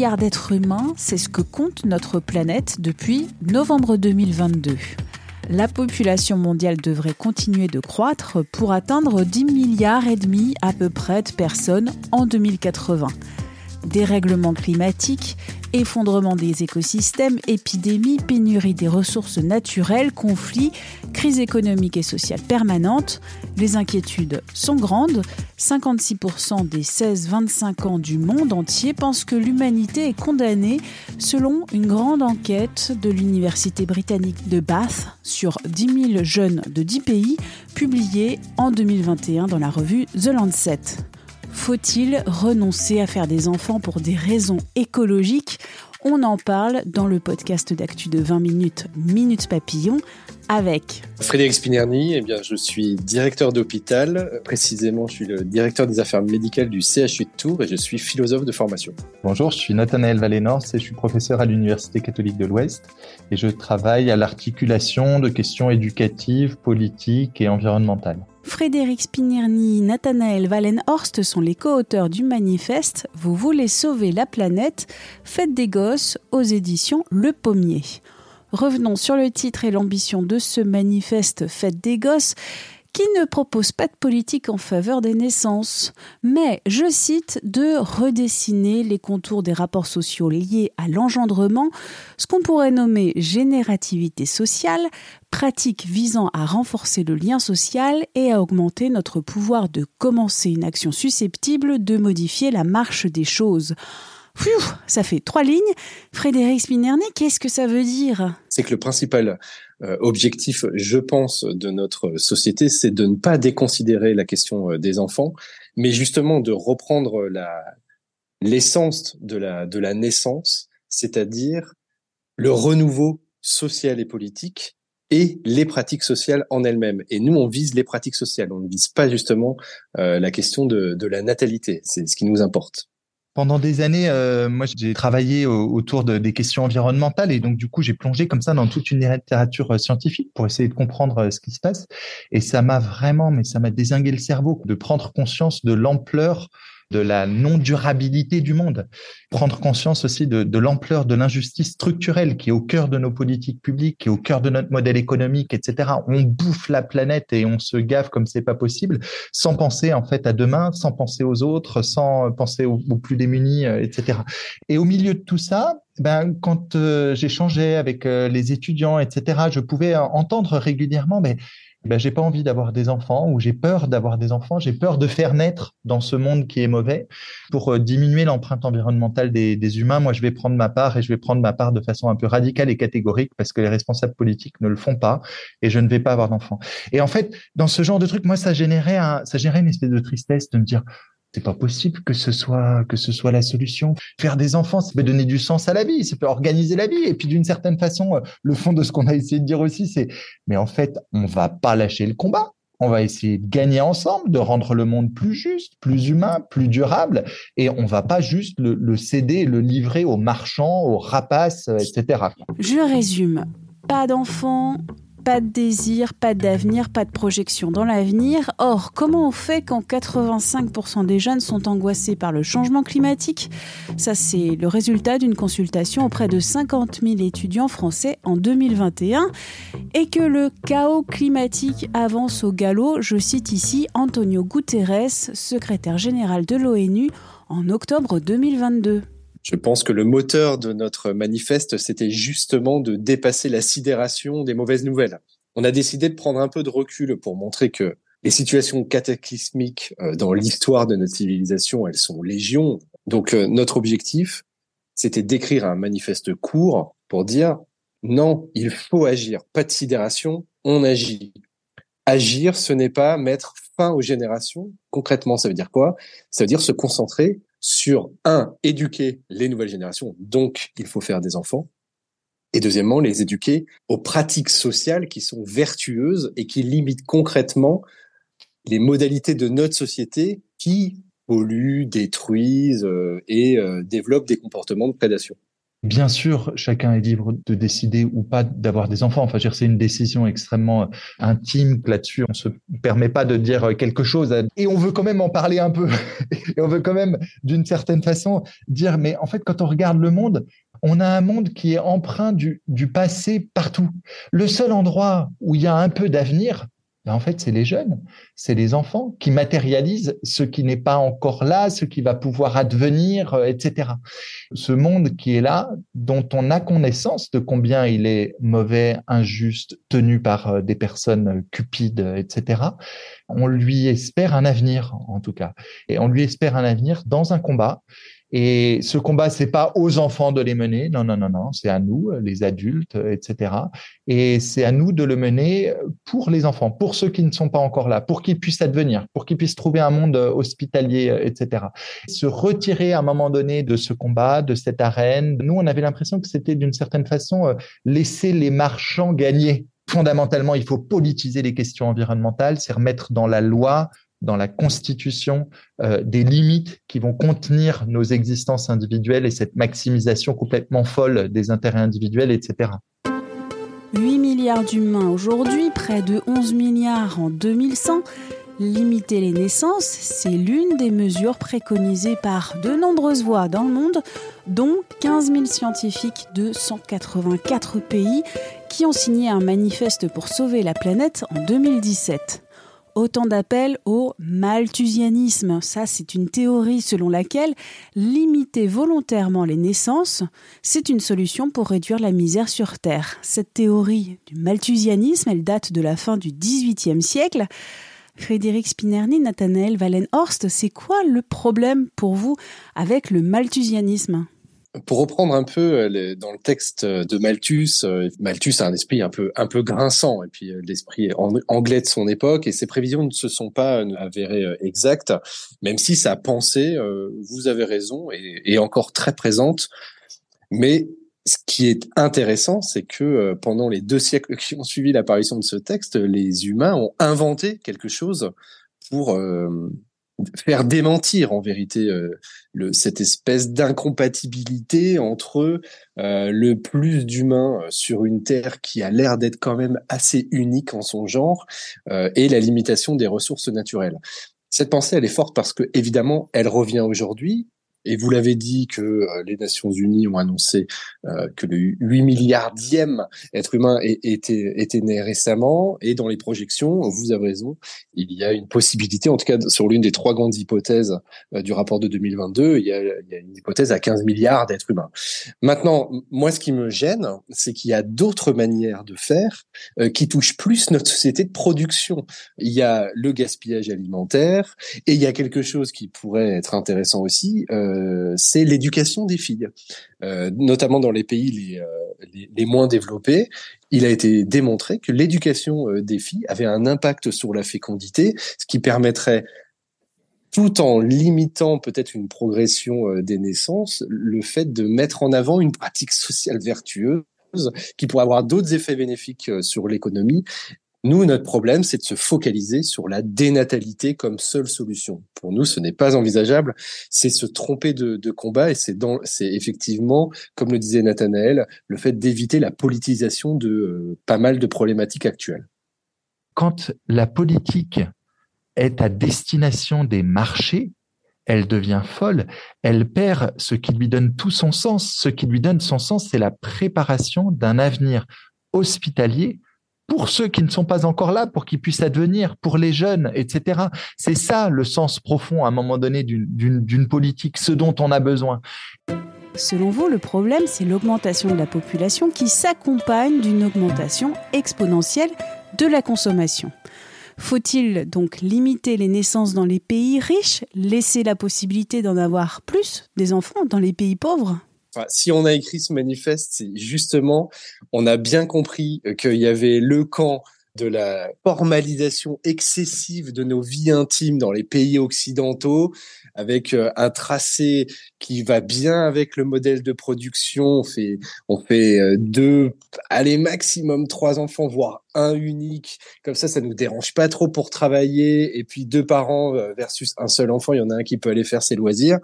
Milliards d'êtres humains, c'est ce que compte notre planète depuis novembre 2022. La population mondiale devrait continuer de croître pour atteindre 10 milliards et demi à peu près de personnes en 2080 dérèglement climatique, effondrement des écosystèmes, épidémies, pénurie des ressources naturelles, conflits, crise économique et sociale permanente. Les inquiétudes sont grandes. 56% des 16-25 ans du monde entier pensent que l'humanité est condamnée selon une grande enquête de l'Université britannique de Bath sur 10 000 jeunes de 10 pays publiée en 2021 dans la revue The Lancet. Faut-il renoncer à faire des enfants pour des raisons écologiques? On en parle dans le podcast d'actu de 20 minutes, Minutes Papillon, avec Frédéric Spinerny, eh bien, je suis directeur d'hôpital. Précisément, je suis le directeur des affaires médicales du CHU de Tours et je suis philosophe de formation. Bonjour, je suis Nathanaël Valénors et je suis professeur à l'Université catholique de l'Ouest et je travaille à l'articulation de questions éducatives, politiques et environnementales. Frédéric Spinierny, Nathanaël Wallenhorst sont les co-auteurs du manifeste Vous voulez sauver la planète, faites des gosses aux éditions Le Pommier. Revenons sur le titre et l'ambition de ce manifeste Faites des gosses qui ne propose pas de politique en faveur des naissances, mais, je cite, de redessiner les contours des rapports sociaux liés à l'engendrement, ce qu'on pourrait nommer générativité sociale, pratique visant à renforcer le lien social et à augmenter notre pouvoir de commencer une action susceptible de modifier la marche des choses. Ça fait trois lignes. Frédéric Spinerny, qu'est-ce que ça veut dire? C'est que le principal objectif, je pense, de notre société, c'est de ne pas déconsidérer la question euh, des enfants, mais justement de reprendre la l'essence de la de la naissance, c'est-à-dire le renouveau social et politique et les pratiques sociales en elles-mêmes. Et nous, on vise les pratiques sociales, on ne vise pas justement euh, la question de, de la natalité. C'est ce qui nous importe. Pendant des années, euh, moi, j'ai travaillé autour de, des questions environnementales et donc du coup, j'ai plongé comme ça dans toute une littérature euh, scientifique pour essayer de comprendre euh, ce qui se passe. Et ça m'a vraiment, mais ça m'a désingué le cerveau de prendre conscience de l'ampleur de la non-durabilité du monde. Prendre conscience aussi de, l'ampleur de l'injustice structurelle qui est au cœur de nos politiques publiques, qui est au cœur de notre modèle économique, etc. On bouffe la planète et on se gave comme c'est pas possible, sans penser en fait à demain, sans penser aux autres, sans penser aux, plus démunis, euh, etc. Et au milieu de tout ça, ben, quand euh, j'échangeais avec euh, les étudiants, etc., je pouvais entendre régulièrement, mais ben, j'ai pas envie d'avoir des enfants ou j'ai peur d'avoir des enfants, j'ai peur de faire naître dans ce monde qui est mauvais. Pour euh, diminuer l'empreinte environnementale des, des, humains, moi je vais prendre ma part et je vais prendre ma part de façon un peu radicale et catégorique parce que les responsables politiques ne le font pas et je ne vais pas avoir d'enfants. Et en fait, dans ce genre de truc, moi ça générait un, ça générait une espèce de tristesse de me dire c'est pas possible que ce soit que ce soit la solution. Faire des enfants, ça peut donner du sens à la vie, ça peut organiser la vie. Et puis d'une certaine façon, euh, le fond de ce qu'on a essayé de dire aussi, c'est mais en fait, on va pas lâcher le combat. On va essayer de gagner ensemble, de rendre le monde plus juste, plus humain, plus durable, et on va pas juste le, le céder, le livrer aux marchands, aux rapaces, etc. Je résume. Pas d'enfants, pas de désir, pas d'avenir, pas de projection dans l'avenir. Or, comment on fait quand 85% des jeunes sont angoissés par le changement climatique? Ça, c'est le résultat d'une consultation auprès de 50 000 étudiants français en 2021. Et que le chaos climatique avance au galop, je cite ici Antonio Guterres, secrétaire général de l'ONU, en octobre 2022. Je pense que le moteur de notre manifeste, c'était justement de dépasser la sidération des mauvaises nouvelles. On a décidé de prendre un peu de recul pour montrer que les situations cataclysmiques euh, dans l'histoire de notre civilisation, elles sont légion. Donc euh, notre objectif, c'était d'écrire un manifeste court pour dire non, il faut agir, pas de sidération, on agit. agir, ce n'est pas mettre fin aux générations. Concrètement, ça veut dire quoi? Ça veut dire se concentrer sur, un, éduquer les nouvelles générations, donc il faut faire des enfants, et deuxièmement, les éduquer aux pratiques sociales qui sont vertueuses et qui limitent concrètement les modalités de notre société qui polluent, détruisent euh, et euh, développent des comportements de prédation. Bien sûr, chacun est libre de décider ou pas d'avoir des enfants. Enfin, c'est une décision extrêmement euh, intime là-dessus. On se permet pas de dire quelque chose et on veut quand même en parler un peu. et on veut quand même, d'une certaine façon, dire, mais en fait, quand on regarde le monde, on a un monde qui est empreint du, du passé partout. Le seul endroit où il y a un peu d'avenir, ben, en fait, c'est les jeunes, c'est les enfants qui matérialisent ce qui n'est pas encore là, ce qui va pouvoir advenir, euh, etc. Ce monde qui est là, dont on a connaissance de combien il est mauvais, injuste, tenu par euh, des personnes cupides, etc. On lui espère un avenir, en tout cas. Et on lui espère un avenir dans un combat et ce combat, c'est pas aux enfants de les mener, non, non, non, non, c'est à nous, les adultes, etc. Et c'est à nous de le mener pour les enfants, pour ceux qui ne sont pas encore là, pour qu'ils puissent advenir, pour qu'ils puissent trouver un monde hospitalier, etc. Se retirer à un moment donné de ce combat, de cette arène. Nous, on avait l'impression que c'était d'une certaine façon euh, laisser les marchands gagner fondamentalement, il faut politiser les questions environnementales, c'est remettre dans la loi dans la constitution euh, des limites qui vont contenir nos existences individuelles et cette maximisation complètement folle des intérêts individuels, etc. 8 milliards d'humains aujourd'hui, près de 11 milliards en 2100. Limiter les naissances, c'est l'une des mesures préconisées par de nombreuses voix dans le monde, dont 15 000 scientifiques de 184 pays qui ont signé un manifeste pour sauver la planète en 2017 autant d'appels au malthusianisme. Ça, c'est une théorie selon laquelle limiter volontairement les naissances, c'est une solution pour réduire la misère sur Terre. Cette théorie du malthusianisme, elle date de la fin du XVIIIe siècle. Frédéric Spinerny, Nathanaël Wallenhorst, c'est quoi le problème pour vous avec le malthusianisme? Pour reprendre un peu euh, dans le texte de Malthus, euh, Malthus a un esprit un peu un peu grinçant et puis euh, l'esprit anglais de son époque et ses prévisions ne se sont pas avérées exactes, même si sa pensée, vous avez raison, est, encore très présente. Mais ce qui est intéressant, c'est que pendant les deux siècles qui ont suivi l'apparition de ce texte, les humains ont inventé quelque chose pour faire démentir en vérité euh, cette espèce d'incompatibilité entre euh, le plus d'humains euh, sur une terre qui a l'air d'être quand même assez unique en son genre et la limitation des ressources naturelles. Cette pensée, elle est forte parce que évidemment, elle revient aujourd'hui et vous l'avez dit que euh, les Nations Unies ont annoncé euh, que le 8 milliardième être humain était, était né récemment. Et dans les projections, vous avez raison, il y a une possibilité, en tout cas sur l'une des trois grandes hypothèses euh, du rapport de 2022, il y, a, une hypothèse à 15 milliards d'êtres humains. Maintenant, moi, ce qui me gêne, c'est qu'il y a d'autres manières de faire qui touchent plus notre société de production. Il y a le gaspillage alimentaire et il y a quelque chose qui pourrait être intéressant aussi. C'est l'éducation des filles, euh, notamment dans les pays euh, les, moins développés. Il a été démontré que l'éducation des filles avait un impact sur la fécondité, ce qui permettrait tout en limitant peut-être une progression des naissances, le fait de mettre en avant une pratique sociale vertueuse qui pourrait avoir d'autres effets bénéfiques sur l'économie nous, notre problème, c'est de se focaliser sur la dénatalité comme seule solution. Pour nous, ce n'est pas envisageable. C'est se tromper de, combat et c'est c'est effectivement, comme le disait Nathanaël, le fait d'éviter la politisation de euh, pas mal de problématiques actuelles. Quand la politique est à destination des marchés, elle devient folle, elle perd ce qui lui donne tout son sens. Ce qui lui donne son sens, c'est la préparation d'un avenir hospitalier pour ceux qui ne sont pas encore là, pour qu'ils puissent advenir, pour les jeunes, etc. C'est ça le sens profond à un moment donné d'une politique, ce dont on a besoin. Selon vous, le problème, c'est l'augmentation de la population qui s'accompagne d'une augmentation exponentielle de la consommation. Faut-il donc limiter les naissances dans les pays riches, laisser la possibilité d'en avoir plus des enfants dans les pays pauvres? Si on a écrit ce manifeste, c'est justement, on a bien compris qu'il y avait le camp de la formalisation excessive de nos vies intimes dans les pays occidentaux, avec euh, un tracé qui va bien avec le modèle de production. On fait, on fait euh, deux, allez maximum trois enfants, voire un unique. Comme ça, ça nous dérange pas trop pour travailler. Et puis deux parents euh, versus un seul enfant, il y en a un qui peut aller faire ses loisirs.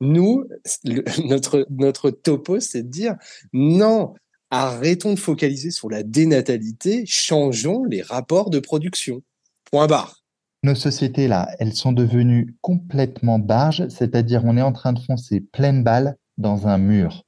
Nous, notre notre topo, c'est de dire non, arrêtons de focaliser sur la dénatalité, changeons les rapports de production. Point barre. Nos sociétés, là, elles sont devenues complètement barges, c'est-à-dire on est en train de foncer pleine balle dans un mur.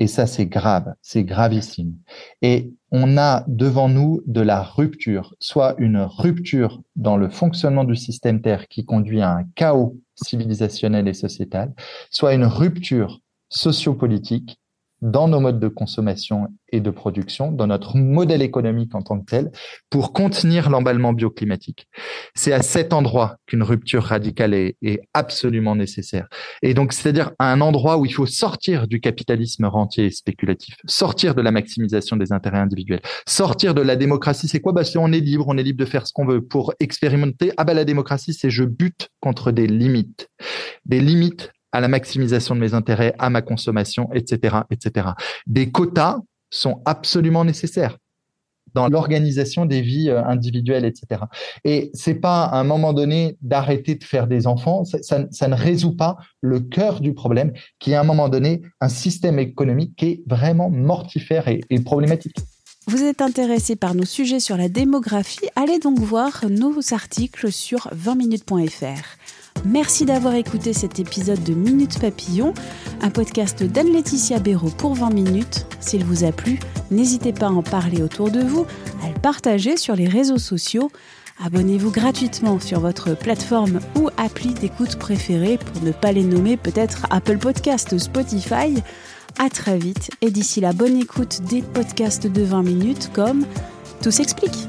Et ça, c'est grave, c'est gravissime. Et on a devant nous de la rupture, soit une rupture dans le fonctionnement du système Terre qui conduit à un chaos civilisationnel et sociétal, soit une rupture sociopolitique dans nos modes de consommation et de production, dans notre modèle économique en tant que tel, pour contenir l'emballement bioclimatique. C'est à cet endroit qu'une rupture radicale est, absolument nécessaire. Et donc, c'est-à-dire à un endroit où il faut sortir du capitalisme rentier et spéculatif, sortir de la maximisation des intérêts individuels, sortir de la démocratie. C'est quoi? Bah, On est libre, on est libre de faire ce qu'on veut. Pour expérimenter, ah bah la démocratie, c'est je bute contre des limites, des limites à la maximisation de mes intérêts, à ma consommation, etc., etc. Des quotas sont absolument nécessaires dans l'organisation des vies euh, individuelles, etc. Et c'est pas à un moment donné d'arrêter de faire des enfants, ça, ça, ne résout pas le cœur du problème, qui est à un moment donné un système économique qui est vraiment mortifère et, et problématique. Vous êtes intéressé par nos sujets sur la démographie Allez donc voir nos articles sur 20minutes.fr. Merci d'avoir écouté cet épisode de Minute Papillon, un podcast d'Anne-Laetitia Béraud pour 20 minutes. S'il vous a plu, n'hésitez pas à en parler autour de vous, à le partager sur les réseaux sociaux. Abonnez-vous gratuitement sur votre plateforme ou appli d'écoute préférée pour ne pas les nommer peut-être Apple Podcast, Spotify. À très vite et d'ici la bonne écoute des podcasts de 20 minutes comme Tout s'explique.